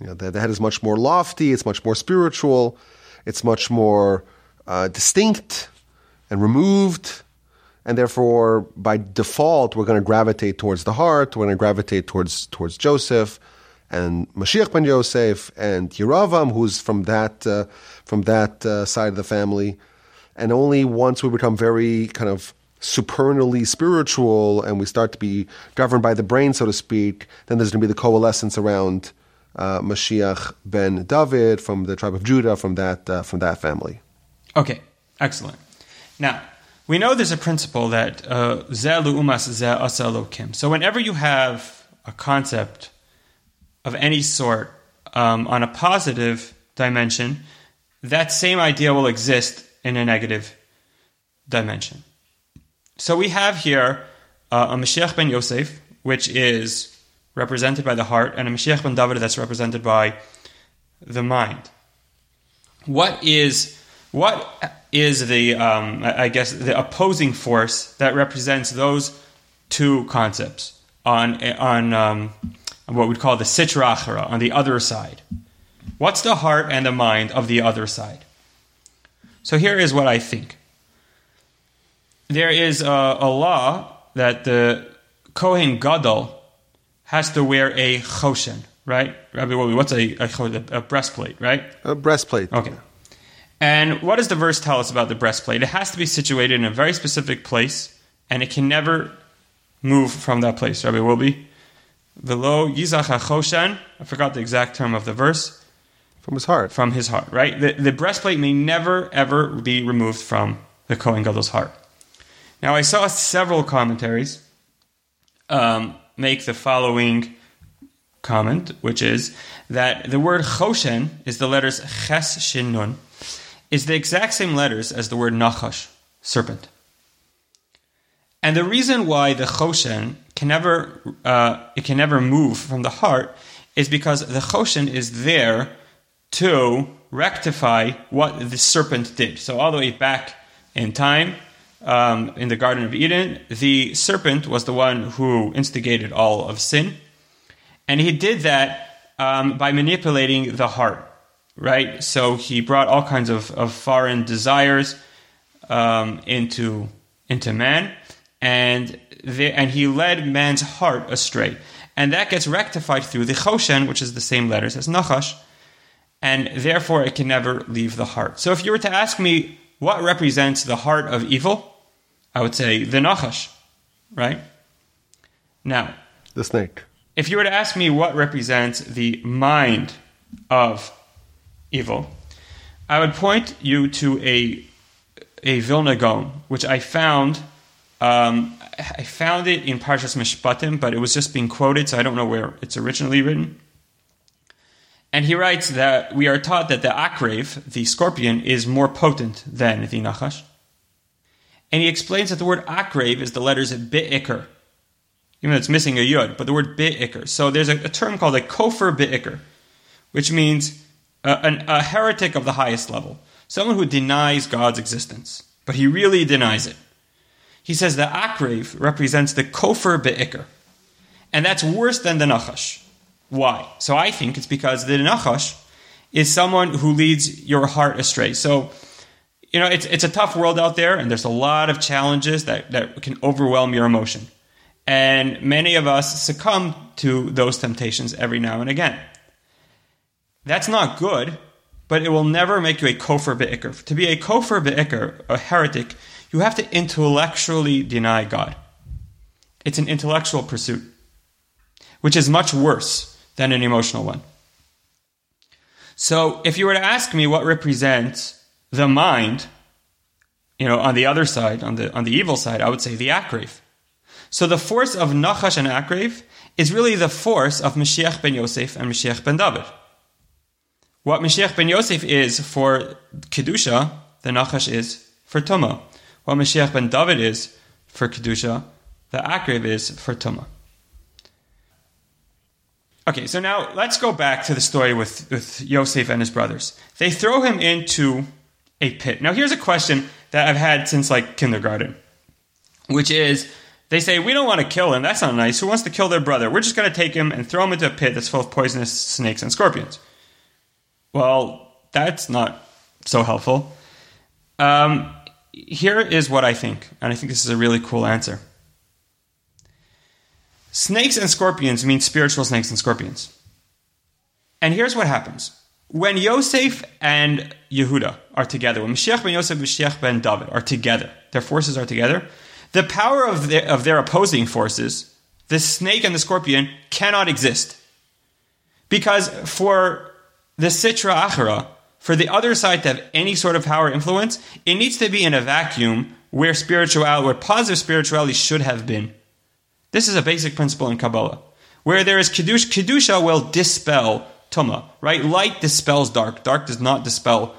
[SPEAKER 1] you know, that that is much more lofty, it's much more spiritual, it's much more uh, distinct and removed, and therefore by default we're going to gravitate towards the heart, we're going to gravitate towards towards Joseph and Mashiach ben Yosef and Yeravam, who's from that uh, from that uh, side of the family, and only once we become very kind of supernally spiritual and we start to be governed by the brain, so to speak, then there's going to be the coalescence around uh, Mashiach ben David from the tribe of Judah, from that uh, from that family.
[SPEAKER 2] Okay, excellent. Now we know there's a principle that uh, zelu umas ze So whenever you have a concept of any sort um, on a positive dimension, that same idea will exist in a negative dimension. So we have here uh, a Mashiach ben Yosef, which is represented by the heart, and a Mashiach ben David that's represented by the mind. What is what is the um, I guess the opposing force that represents those two concepts on on um, what we'd call the sitra achara on the other side? What's the heart and the mind of the other side? So here is what I think there is a, a law that the Kohen Gadol has to wear a choshen, right? Rabbi what's a, a, a breastplate, right?
[SPEAKER 1] A breastplate.
[SPEAKER 2] Okay. And what does the verse tell us about the breastplate? It has to be situated in a very specific place, and it can never move from that place. Rabbi Wolbe, Velo Yizach HaChoshen, I forgot the exact term of the verse.
[SPEAKER 1] From his heart.
[SPEAKER 2] From his heart, right? The, the breastplate may never, ever be removed from the Kohen Gadol's heart. Now, I saw several commentaries um, make the following comment, which is that the word choshen is the letters ches shin nun, is the exact same letters as the word nachash, serpent. And the reason why the choshen can never uh, it can never move from the heart is because the choshen is there to rectify what the serpent did. So all the way back in time, um, in the Garden of Eden, the serpent was the one who instigated all of sin. And he did that um, by manipulating the heart, right? So he brought all kinds of, of foreign desires um, into, into man, and, the, and he led man's heart astray. And that gets rectified through the choshen, which is the same letters as nachash, and therefore it can never leave the heart. So if you were to ask me what represents the heart of evil, I would say the Nachash, right? Now,
[SPEAKER 1] the snake.
[SPEAKER 2] If you were to ask me what represents the mind of evil, I would point you to a a Vilna Gaon, which I found. Um, I found it in Parshas Mishpatim, but it was just being quoted, so I don't know where it's originally written. And he writes that we are taught that the akrev, the scorpion, is more potent than the nachash. And he explains that the word akrev is the letters bi'ikr, even though it's missing a yud, but the word bi'ikr. So there's a, a term called a kofar bi'ikr, which means a, an, a heretic of the highest level, someone who denies God's existence, but he really denies it. He says the akrev represents the kofar bi'ikr, and that's worse than the nachash. Why? So I think it's because the nachash is someone who leads your heart astray. So you know, it's it's a tough world out there, and there's a lot of challenges that, that can overwhelm your emotion. And many of us succumb to those temptations every now and again. That's not good, but it will never make you a kofar be'ikr. To be a kofar be'ikr, a heretic, you have to intellectually deny God. It's an intellectual pursuit, which is much worse than an emotional one. So, if you were to ask me what represents the mind, you know, on the other side, on the on the evil side, I would say the Akrev. So the force of Nachash and Akrev is really the force of Mashiach ben Yosef and Mashiach ben David. What Mashiach ben Yosef is for Kedusha, the Nachash is for Tuma. What Mashiach ben David is for Kedusha, the Akrev is for Tuma. Okay, so now let's go back to the story with, with Yosef and his brothers. They throw him into a pit. Now, here's a question that I've had since like kindergarten. which is they say, We don't want to kill him. That's not nice. Who wants to kill their brother? We're just going to take him and throw him into a pit that's full of poisonous snakes and scorpions. Well, that's not so helpful. Um, here is what I think, and I think this is a really cool answer. Snakes and scorpions mean spiritual snakes and scorpions. And here's what happens. When Yosef and Yehuda are together, when Mashiach ben Yosef and Mashiach ben David are together, their forces are together, the power of their, of their opposing forces, the snake and the scorpion, cannot exist. Because for the Sitra Achara, for the other side to have any sort of power influence, it needs to be in a vacuum where spirituality, where positive spirituality should have been. This is a basic principle in Kabbalah. Where there is Kiddush, Kedusha will dispel Tuma, right? Light dispels dark. Dark does not dispel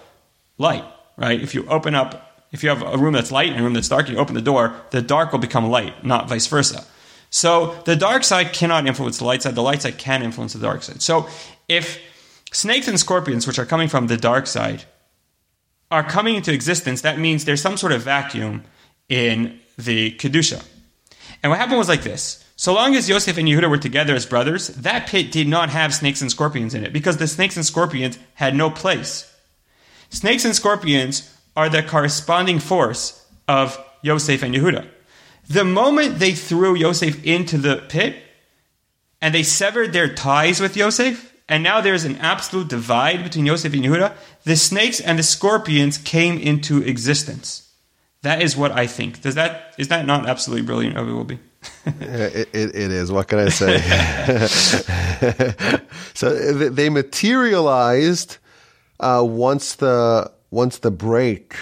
[SPEAKER 2] light, right? If you open up if you have a room that's light and a room that's dark, you open the door, the dark will become light, not vice versa. So the dark side cannot influence the light side, the light side can influence the dark side. So if snakes and scorpions, which are coming from the dark side, are coming into existence, that means there's some sort of vacuum in the Kedusha. And what happened was like this. So long as Yosef and Yehuda were together as brothers, that pit did not have snakes and scorpions in it because the snakes and scorpions had no place. Snakes and scorpions are the corresponding force of Yosef and Yehuda. The moment they threw Yosef into the pit and they severed their ties with Yosef, and now there's an absolute divide between Yosef and Yehuda, the snakes and the scorpions came into existence. That is what I think. Does that is that not absolutely brilliant? It will be.
[SPEAKER 1] it, it, it is. What can I say? so they materialized uh, once the once the break,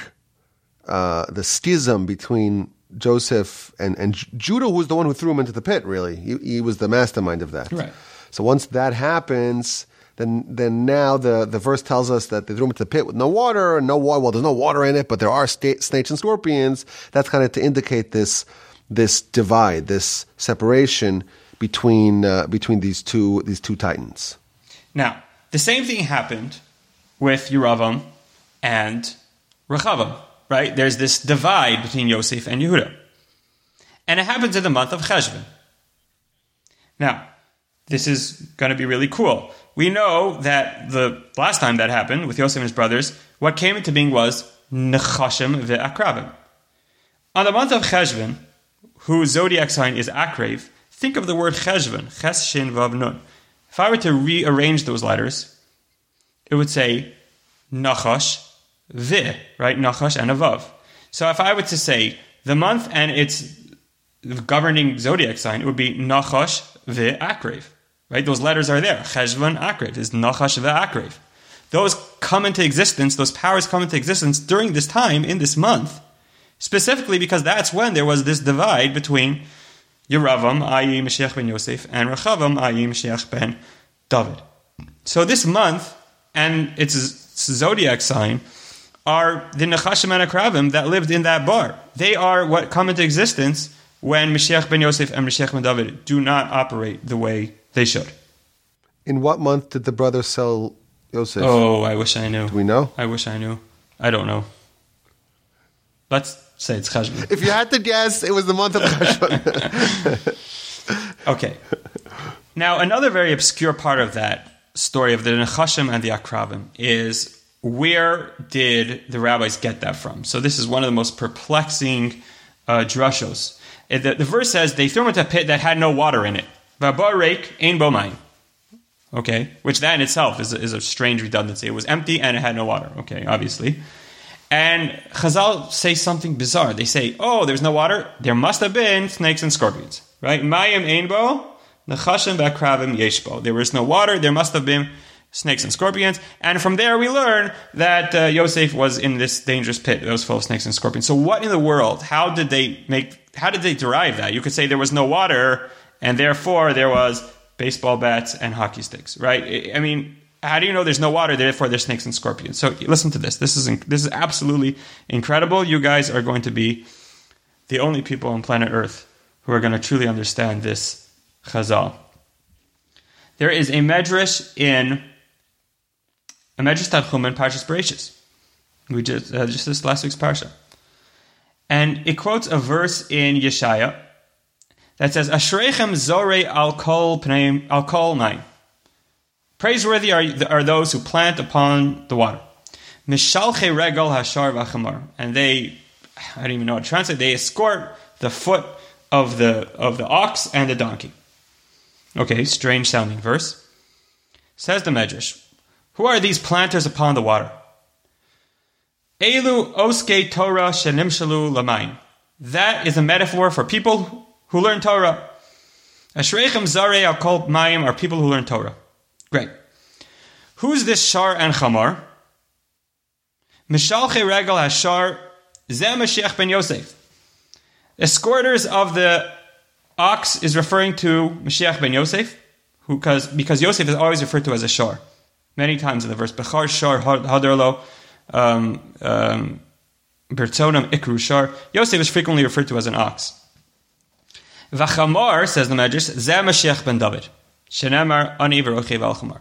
[SPEAKER 1] uh, the schism between Joseph and, and Judah, who was the one who threw him into the pit, really, he, he was the mastermind of that.
[SPEAKER 2] Right.
[SPEAKER 1] So once that happens, then then now the, the verse tells us that they threw him into the pit with no water and no water. Well, there's no water in it, but there are sta- snakes and scorpions. That's kind of to indicate this this divide, this separation between uh, between these two these two titans.
[SPEAKER 2] Now, the same thing happened with Yeravam and Rechavam, right? There's this divide between Yosef and Yehuda. And it happens in the month of Cheshvan. Now, this is going to be really cool. We know that the last time that happened with Yosef and his brothers, what came into being was Nechashim ve'akrabim. On the month of Cheshvan, whose zodiac sign is Akrev, think of the word Cheshvan, Ches Shin Vav Nun. If I were to rearrange those letters, it would say Nachash vi, right? Nachash and a vav. So if I were to say the month and its governing zodiac sign, it would be Nachash vi Akrev, right? Those letters are there. Cheshvan Akrev is Nachash vi Akrev. Those come into existence, those powers come into existence during this time, in this month, specifically because that's when there was this divide between Yeravam, i.e. Mashiach ben Yosef, and Rechavam, i.e. Mashiach ben David. So this month and its zodiac sign are the Nechashim and Akrabim that lived in that bar. They are what come into existence when Mashiach ben Yosef and Mashiach ben David do not operate the way they should.
[SPEAKER 1] In what month did the brothers sell Yosef?
[SPEAKER 2] Oh, I wish I knew.
[SPEAKER 1] Do we know?
[SPEAKER 2] I wish I knew. I don't know. Let's say it's Cheshvan.
[SPEAKER 1] If you had to guess, it was the month of Cheshvan.
[SPEAKER 2] okay. Now, another very obscure part of that story of the Nechashim and the Akrabim is where did the rabbis get that from? So this is one of the most perplexing uh, drushos. The, the, verse says they threw him into a pit that had no water in it. Vabarek ein bomain. Okay, which that in itself is a, is a strange redundancy. It was empty and it had no water. Okay, obviously. And Chazal say something bizarre. They say, "Oh, there's no water. There must have been snakes and scorpions, right? Mayim ein bo, nechashim v'akravim yeshbo. There was no water. There must have been snakes and scorpions. And from there, we learn that uh, Yosef was in this dangerous pit that was full of snakes and scorpions. So, what in the world? How did they make? How did they derive that? You could say there was no water, and therefore there was baseball bats and hockey sticks, right? I mean, how do you know there's no water? Therefore, there's snakes and scorpions. So, listen to this. This is this is absolutely incredible. You guys are going to be the only people on planet Earth who are going to truly understand this chazal. There is a medrash in a Medrash Tanchum and Parshas Bereshis. We just uh, just this last week's parsha, And it quotes a verse in Yeshaya that says, Ashrechem zore al kol al kol maim. Praiseworthy are, are those who plant upon the water. Mishalche regal hashar v'chamar. And they, I don't even know how to translate, they escort the foot of the, of the ox and the donkey. Okay, strange sounding verse. Says the Medrash, Who are these planters upon the water? Elu oske Torah shenimshalu lamain. That is a metaphor for people who learn Torah. Ashreichem zare al kol mayim are people who learn Torah. Great. Who's this Shar and Chamar? Mishalche regal hashar zeh Mashiach ben Yosef. Escorters of the ox is referring to Mashiach ben Yosef, who, cause, because Yosef is always referred to as a shar. Many times in the verse, Bechar shar haderlo, um, um, Bertonam ikru shar. Yosef is frequently referred to as an ox. Vachamar, says the Medrash, Zeh Mashiach ben David. Shenemar ani v'rochev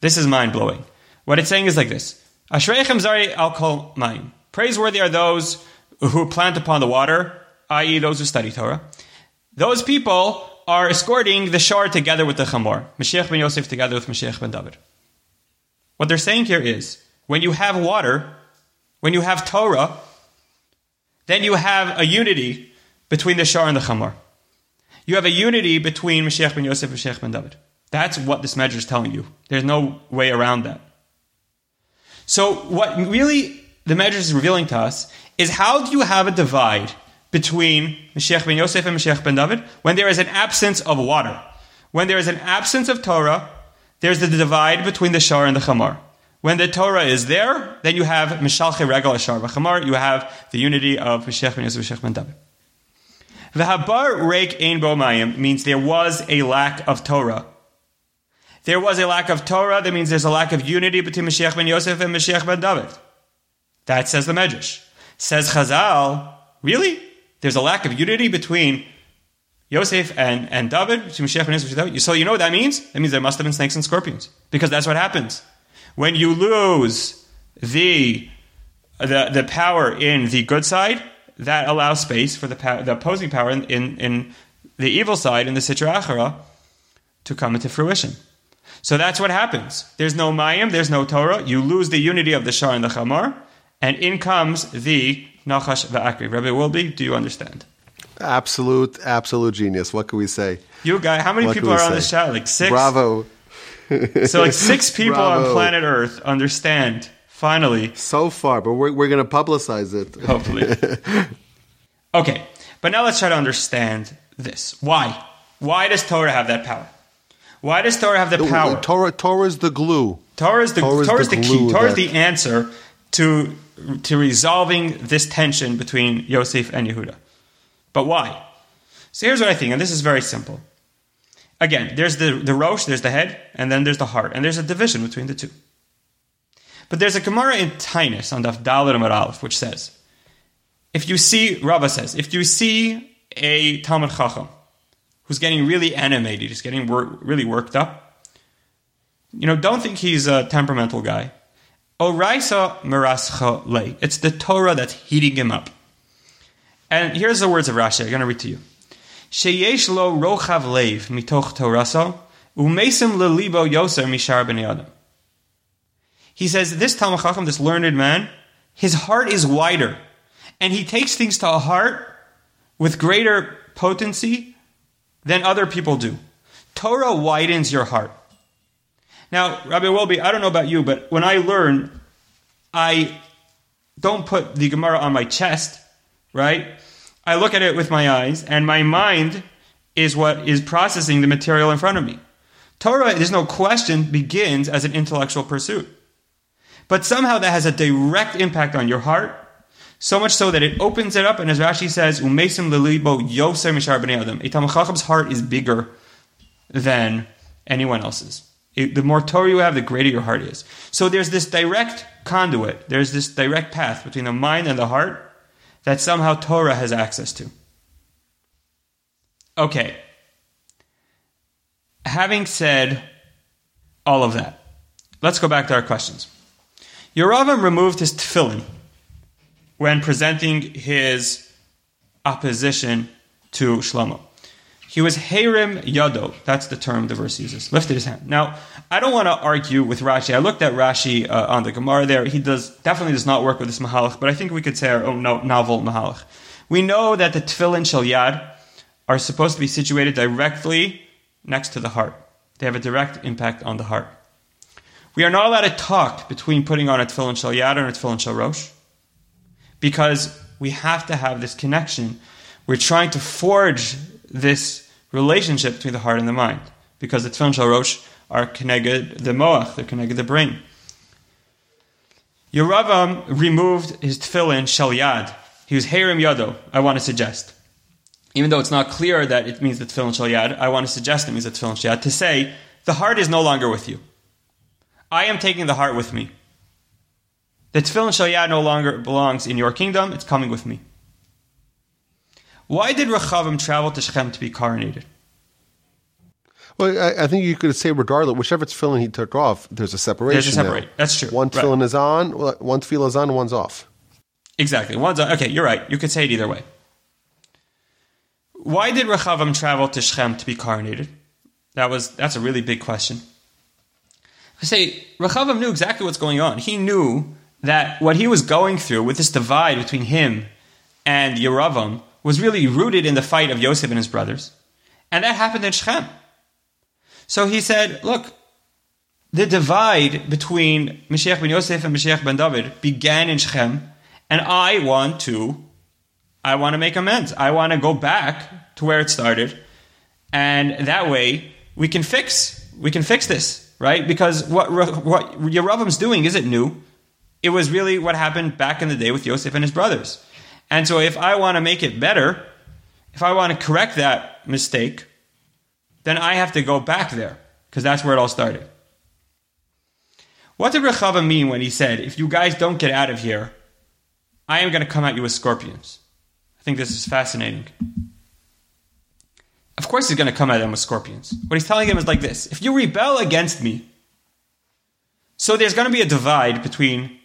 [SPEAKER 2] This is mind blowing. What it's saying is like this: Ashreichem zari al kol mayim. Praiseworthy are those who plant upon the water, i.e., those who study Torah. Those people are escorting the shar together with the chamor, Mashiach ben Yosef together with Mashiach ben David. What they're saying here is, when you have water, when you have Torah, then you have a unity between the shar and the chamor. You have a unity between Mashiach ben Yosef and Mashiach ben David. That's what this Medrash is telling you. There's no way around that. So, what really the Medrash is revealing to us is how do you have a divide between Mashiach ben Yosef and Mashiach ben David when there is an absence of water. When there is an absence of Torah, there's the divide between the Shar and the Chamar. When the Torah is there, then you have Mishalche Regal Shar Chamar, you have the unity of Mashiach ben Yosef and Mashiach ben David. The Habar Reik Ein Bo Mayim means there was a lack of Torah. There was a lack of Torah, that means there's a lack of unity between Mashiach ben Yosef and Mashiach ben David. That says the Medrash. Says Chazal, really? There's a lack of unity between Yosef and, and David, so you know what that means? That means there must have been snakes and scorpions. Because that's what happens. When you lose the, the, the power in the good side, that allows space for the, power, the opposing power in, in, in, the evil side, in the Sitra Achara, to come into fruition. So that's what happens. There's no Mayim, there's no Torah. You lose the unity of the Shar and the Chamar, and in comes the Nachash Va'akri. Rabbi Wolbe, do you understand?
[SPEAKER 1] Absolute, absolute genius. What can we say?
[SPEAKER 2] You guy, how many what people are on this chat? Like six?
[SPEAKER 1] Bravo.
[SPEAKER 2] so like six people Bravo. on planet Earth understand, finally.
[SPEAKER 1] So far, but we're, we're going to publicize it.
[SPEAKER 2] Hopefully. okay, but now let's try to understand this. Why? Why does Torah have that power? Why does Torah have the power?
[SPEAKER 1] Torah, Torah is the glue.
[SPEAKER 2] Torah is the, Torah is Torah is the, the key. Torah is the answer to to resolving this tension between Yosef and Yehuda. But why? So here's what I think, and this is very simple. Again, there's the, the Rosh, there's the head, and then there's the heart, and there's a division between the two. But there's a Gemara in Taanis on Daf Dalet Amud Aleph, which says, if you see, Rava says, if you see a Talmud Chacham who's getting really animated, he's getting wor- really worked up, you know, don't think he's a temperamental guy. Oraisa merascha le. It's the Torah that's heating him up. And here's the words of Rashi. I'm going to read to you. Sheyesh lo rochav lev mitoch toraso umesim lelibo yoser mishar b'nei adam. He says, this Talmud Chacham, this learned man, his heart is wider. And he takes things to a heart with greater potency than other people do. Torah widens your heart. Now, Rabbi Wolbe, I don't know about you, but when I learn, I don't put the Gemara on my chest, right? I look at it with my eyes, and my mind is what is processing the material in front of me. Torah, there's no question, begins as an intellectual pursuit. But somehow that has a direct impact on your heart, so much so that it opens it up, and as Rashi says, Umesim lilibo yoser mishar b'nei adam. A Talmud heart is bigger than anyone else's. It, the more Torah you have, the greater your heart is. So there's this direct conduit, there's this direct path between the mind and the heart that somehow Torah has access to. Okay. Having said all of that, let's go back to our questions. Yeravam removed his tefillin when presenting his opposition to Shlomo. He was Herim Yado. That's the term the verse uses. Lifted his hand. Now, I don't want to argue with Rashi. I looked at Rashi uh, on the Gemara there. He does definitely does not work with this Mahalach, but I think we could say our own no, novel Mahalach. We know that the Tefillin Shel Yad are supposed to be situated directly next to the heart. They have a direct impact on the heart. We are not allowed to talk between putting on a Tefillin Shel Yad and a Tefillin Shel Rosh because we have to have this connection. We're trying to forge this relationship between the heart and the mind because the Tefillin Shel Rosh are connected the moach, they're connected the brain. Yeravam removed his tefillin shel yad. He was Herim Yado, I want to suggest. Even though it's not clear that it means the tefillin shel yad, I want to suggest it means the tefillin shel yad, to say, the heart is no longer with you. I am taking the heart with me. The tefillin shel yad no longer belongs in your kingdom, it's coming with me. Why did Rechavam travel to Shechem to be coronated?
[SPEAKER 1] Well, I, I think you could say regardless, whichever tefillin he took off, there's a separation.
[SPEAKER 2] There's a separate.
[SPEAKER 1] now.
[SPEAKER 2] That's true.
[SPEAKER 1] One
[SPEAKER 2] Right.
[SPEAKER 1] tefillin is on, one tefillin is on, one's off.
[SPEAKER 2] Exactly. One's on. okay. You're right. You could say it either way. Why did Rechavam travel to Shechem to be coronated? That was that's a really big question. I say Rechavam knew exactly what's going on. He knew that what he was going through with this divide between him and Yeravam was really rooted in the fight of Yosef and his brothers, and that happened in Shechem. So he said, "Look, the divide between Mashiach ben Yosef and Mashiach ben David began in Shechem, and I want to, I want to make amends. I want to go back to where it started, and that way we can fix, we can fix this, right? Because what what Yeravam's doing isn't new. It was really what happened back in the day with Yosef and his brothers. And so if I want to make it better, if I want to correct that mistake, then I have to go back there because that's where it all started. What did Rechava mean when he said, if you guys don't get out of here, I am going to come at you with scorpions? I think this is fascinating. Of course, he's going to come at them with scorpions. What he's telling them is like this if you rebel against me, so there's going to be a divide between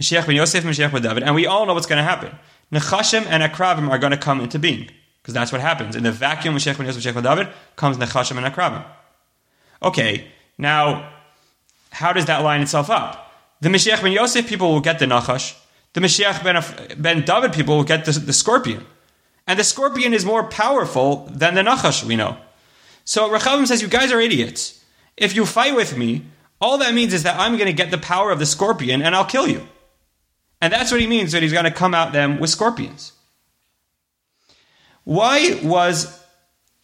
[SPEAKER 2] Mashiach ben Yosef and Mashiach ben David, and we all know what's going to happen. Nechashim and Akravim are going to come into being, because that's what happens. In the vacuum of Mashiach ben Yosef and Mashiach ben David comes Nechashim and Akravim. Okay, now, how does that line itself up? The Mashiach ben Yosef people will get the Nachash, the Mashiach ben, ben David people will get the, the scorpion. And the scorpion is more powerful than the Nachash, we know. So Rechavam says, You guys are idiots. If you fight with me, all that means is that I'm going to get the power of the scorpion and I'll kill you. And that's what he means that he's going to come at them with scorpions. Why was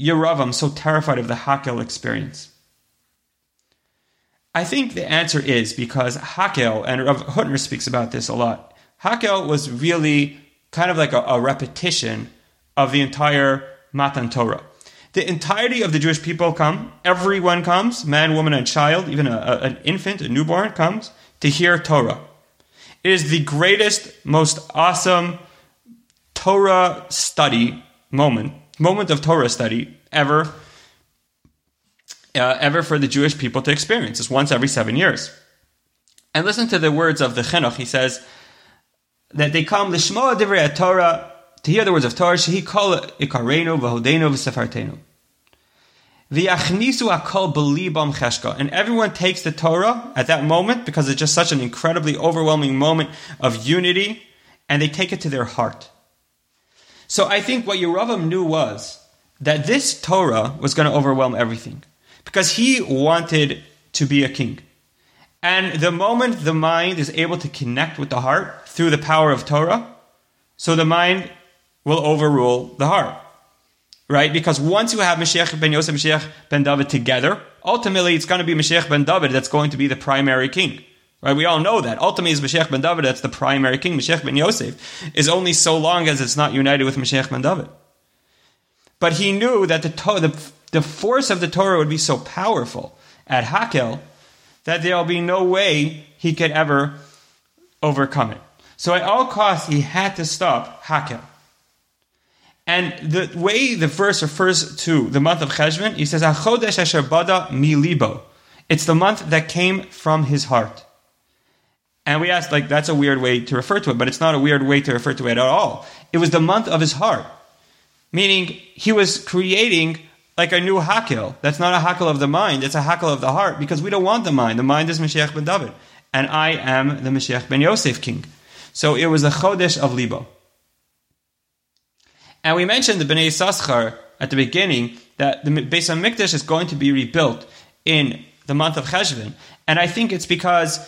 [SPEAKER 2] Yeravam so terrified of the Hakel experience? I think the answer is because Hakel, and Rav Hutner speaks about this a lot, Hakel was really kind of like a, a repetition of the entire Matan Torah. The entirety of the Jewish people come, everyone comes, man, woman, and child, even a, a, an infant, a newborn comes to hear Torah. It is the greatest, most awesome Torah study moment, moment of Torah study ever, uh, ever for the Jewish people to experience. It's once every seven years. And listen to the words of the Chinuch. He says that they come lishmoa divrei Torah to hear the words of Torah. Shehi kol ikarenu v'hodenu v'sefartenu. V'yachnisu akol belibam cheshka. And everyone takes the Torah at that moment because it's just such an incredibly overwhelming moment of unity, and they take it to their heart. So I think what Yeravam knew was that this Torah was going to overwhelm everything because he wanted to be a king. And the moment the mind is able to connect with the heart through the power of Torah, so the mind will overrule the heart. Right? Because once you have Mashiach ben Yosef, Mashiach ben David together, ultimately it's going to be Mashiach ben David that's going to be the primary king. Right? We all know that. Ultimately it's Mashiach ben David that's the primary king. Mashiach ben Yosef is only so long as it's not united with Mashiach ben David. But he knew that the, to- the, the force of the Torah would be so powerful at Hakel that there'll be no way he could ever overcome it. So at all costs, he had to stop Hakel. And the way the verse refers to the month of Cheshvan, he says, "Achodesh asher bada mi libo." It's the month that came from his heart. And we asked, like, that's a weird way to refer to it, but it's not a weird way to refer to it at all. It was the month of his heart, meaning he was creating like a new hakel. That's not a hakel of the mind, it's a hakel of the heart, because we don't want the mind. The mind is Mashiach ben David, and I am the Mashiach ben Yosef king. So it was the Chodesh of Libo. And we mentioned the Bnei Saschar at the beginning that the Beis Hamikdash is going to be rebuilt in the month of Cheshvan, and I think it's because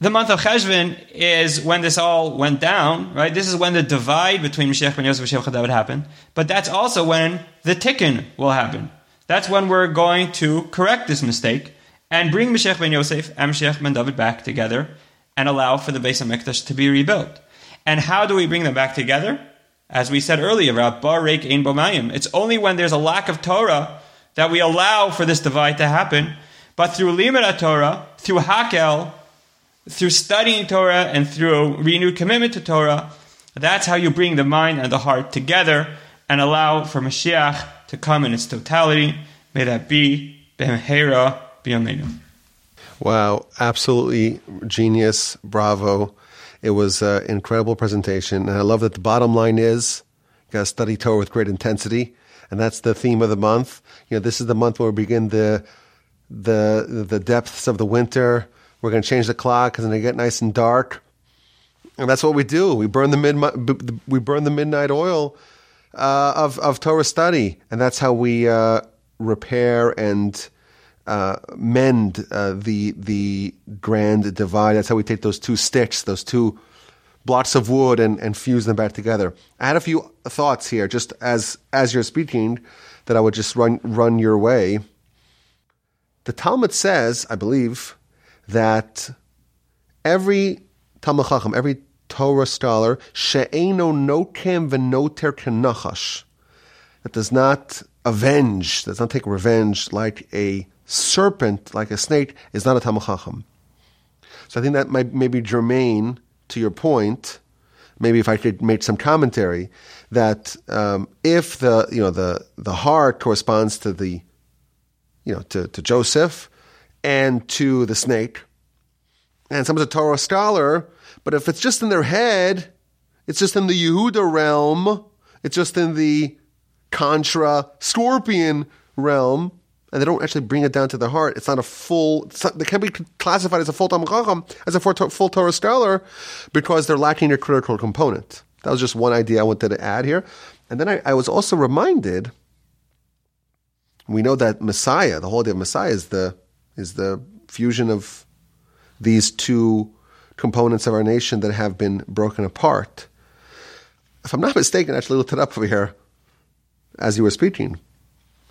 [SPEAKER 2] the month of Cheshvan is when this all went down, right? This is when the divide between Mashiach ben Yosef and Mashiach David happened, but that's also when the tikkun will happen. That's when we're going to correct this mistake and bring Mashiach ben Yosef and Mashiach ben David back together and allow for the Beis Hamikdash to be rebuilt. And how do we bring them back together? As we said earlier about Barek Ein Bomayim, it's only when there's a lack of Torah that we allow for this divide to happen. But through Limud Torah, through Hakel, through studying Torah, and through renewed commitment to Torah, that's how you bring the mind and the heart together and allow for Mashiach to come in its totality. May that be B'mehera B'yameinu.
[SPEAKER 1] Wow, absolutely genius. Bravo. It was an incredible presentation. And I love that the bottom line is you got to study Torah with great intensity. And that's the theme of the month. You know, this is the month where we begin the, the, the depths of the winter. We're going to change the clock because it get nice and dark. And that's what we do. We burn the midnight, we burn the midnight oil uh, of, of Torah study. And that's how we uh, repair and uh, mend uh, the the grand divide. That's how we take those two sticks, those two blocks of wood, and, and fuse them back together. I had a few thoughts here, just as as you're speaking, that I would just run run your way. The Talmud says, I believe, that every Talmud Chacham, every Torah scholar, she'eno nokem v'noter kenachash, that does not avenge, does not take revenge like a serpent, like a snake, is not a Talmud Chacham. So I think that might maybe germane to your point. Maybe if I could make some commentary that um, if the you know the the heart corresponds to the you know to, to Joseph and to the snake, and someone's a Torah scholar, but if it's just in their head, it's just in the Yehuda realm, it's just in the contra scorpion realm, and they don't actually bring it down to the heart. It's not a full. Not, they can't be classified as a full Talmud as a full Torah scholar, because they're lacking a critical component. That was just one idea I wanted to add here, and then I, I was also reminded. We know that Messiah, the whole idea of Messiah, is the is the fusion of these two components of our nation that have been broken apart. If I'm not mistaken, I actually looked it up over here as you were speaking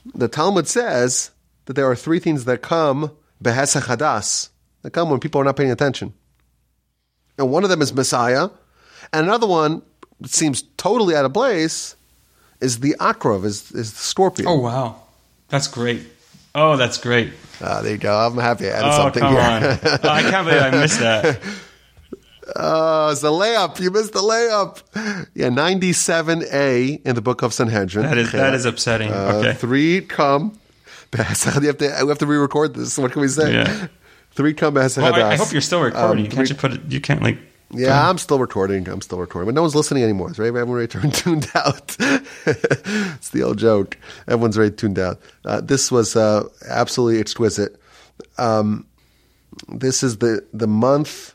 [SPEAKER 1] the Talmud says that there are three things that come behesach hadas, that come when people are not paying attention. And one of them is Messiah, and another one seems totally out of place is the akrov, is, is the scorpion.
[SPEAKER 2] Oh, wow. That's great. Oh, that's great.
[SPEAKER 1] Ah, there you go. I'm happy I added
[SPEAKER 2] oh,
[SPEAKER 1] something
[SPEAKER 2] come
[SPEAKER 1] here.
[SPEAKER 2] on. Oh, I can't believe I missed that.
[SPEAKER 1] Oh, it's the layup. You missed the layup. Yeah, 97A in the book of Sanhedrin.
[SPEAKER 2] That is, that is upsetting.
[SPEAKER 1] Uh,
[SPEAKER 2] okay.
[SPEAKER 1] Three come. We have to, we have to re-record this. What can we say?
[SPEAKER 2] Yeah.
[SPEAKER 1] Three come
[SPEAKER 2] Well, I, I hope you're still recording.
[SPEAKER 1] Um,
[SPEAKER 2] can't you put it? You can't like.
[SPEAKER 1] Yeah, I'm still recording. I'm still recording, but no one's listening anymore. Right? Everyone's already turned tuned out. it's the old joke. Everyone's already tuned out. Uh, this was uh, absolutely exquisite. Um, this is the the month.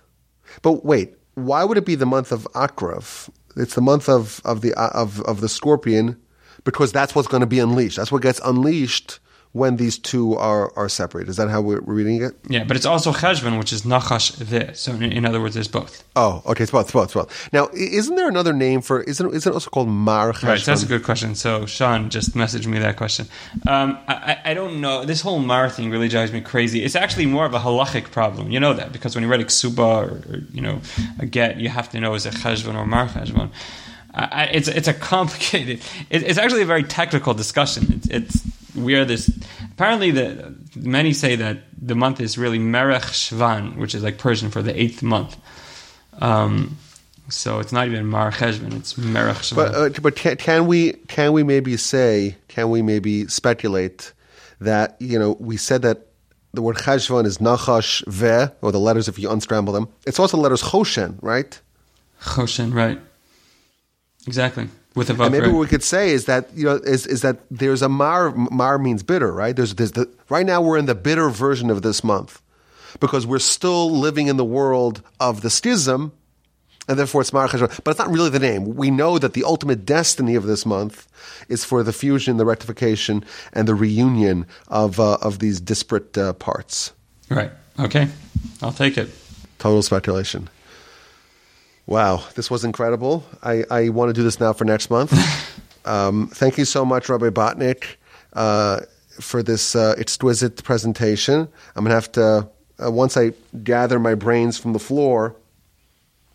[SPEAKER 1] But wait, why would it be the month of Akrav? It's the month of of the of of the scorpion because that's what's going to be unleashed. That's what gets unleashed when these two are are separated. Is that how we're reading it?
[SPEAKER 2] Yeah, but it's also Cheshvan, which is Nachash there. So in, in other words, there's both.
[SPEAKER 1] Oh, okay, it's both, it's both, it's both. Now, isn't there another name for? Isn't isn't it also called Mar Cheshvan?
[SPEAKER 2] Right, so that's a good question. So Sean just messaged me that question. Um, I, I I don't know. This whole Mar thing really drives me crazy. It's actually more of a halachic problem. You know that because when you read a ksuba or, or you know a get, you have to know is it cheshvan or Mar cheshvan. I, it's it's a complicated. It, it's actually a very technical discussion. It's, it's we are this. Apparently, the many say that the month is really Merech Shvan, which is like Persian for the eighth month. Um, so it's not even Mar Cheshvan, it's Merech Shvan.
[SPEAKER 1] But uh, but can, can we can we maybe say can we maybe speculate that you know we said that the word Cheshvan is Nachash Ve, or the letters if you unscramble them. It's also the letters Choshen, right?
[SPEAKER 2] Choshen, right. Exactly. With a
[SPEAKER 1] And maybe what we could say is that you know is, is that there's a mar mar means bitter, right? There's there's the right now we're in the bitter version of this month because we're still living in the world of the schism, and therefore it's mar cheshvan. But it's not really the name. We know that the ultimate destiny of this month is for the fusion, the rectification, and the reunion of uh, of these disparate uh, parts.
[SPEAKER 2] Right. Okay. I'll take it.
[SPEAKER 1] Total speculation. Wow, this was incredible. I, I want to do this now for next month. um, thank you so much, Rabbi Botnick, uh, for this uh, exquisite presentation. I'm going to have to, uh, once I gather my brains from the floor,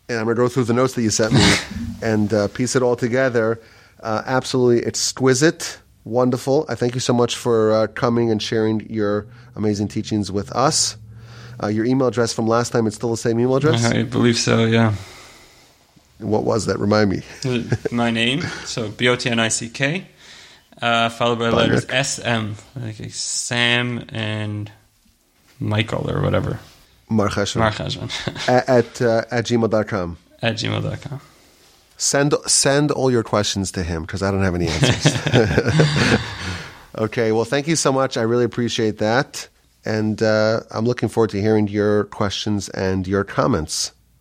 [SPEAKER 1] and I'm going to go through the notes that you sent me and uh, piece it all together. Uh, absolutely exquisite, wonderful. I thank you so much for uh, coming and sharing your amazing teachings with us. Uh, your email address from last time, it's still the same email address?
[SPEAKER 2] I believe so, yeah.
[SPEAKER 1] What was that? Remind me.
[SPEAKER 2] My name, so B O T N I C K, uh, followed by letters S M, like Sam and Michael or whatever.
[SPEAKER 1] Mar Cheshvan.
[SPEAKER 2] Marchazman
[SPEAKER 1] at at, uh, at gmail.com.
[SPEAKER 2] at gmail.com.
[SPEAKER 1] Send send all your questions to him because I don't have any answers. okay. Well, thank you so much. I really appreciate that, and uh, I'm looking forward to hearing your questions and your comments.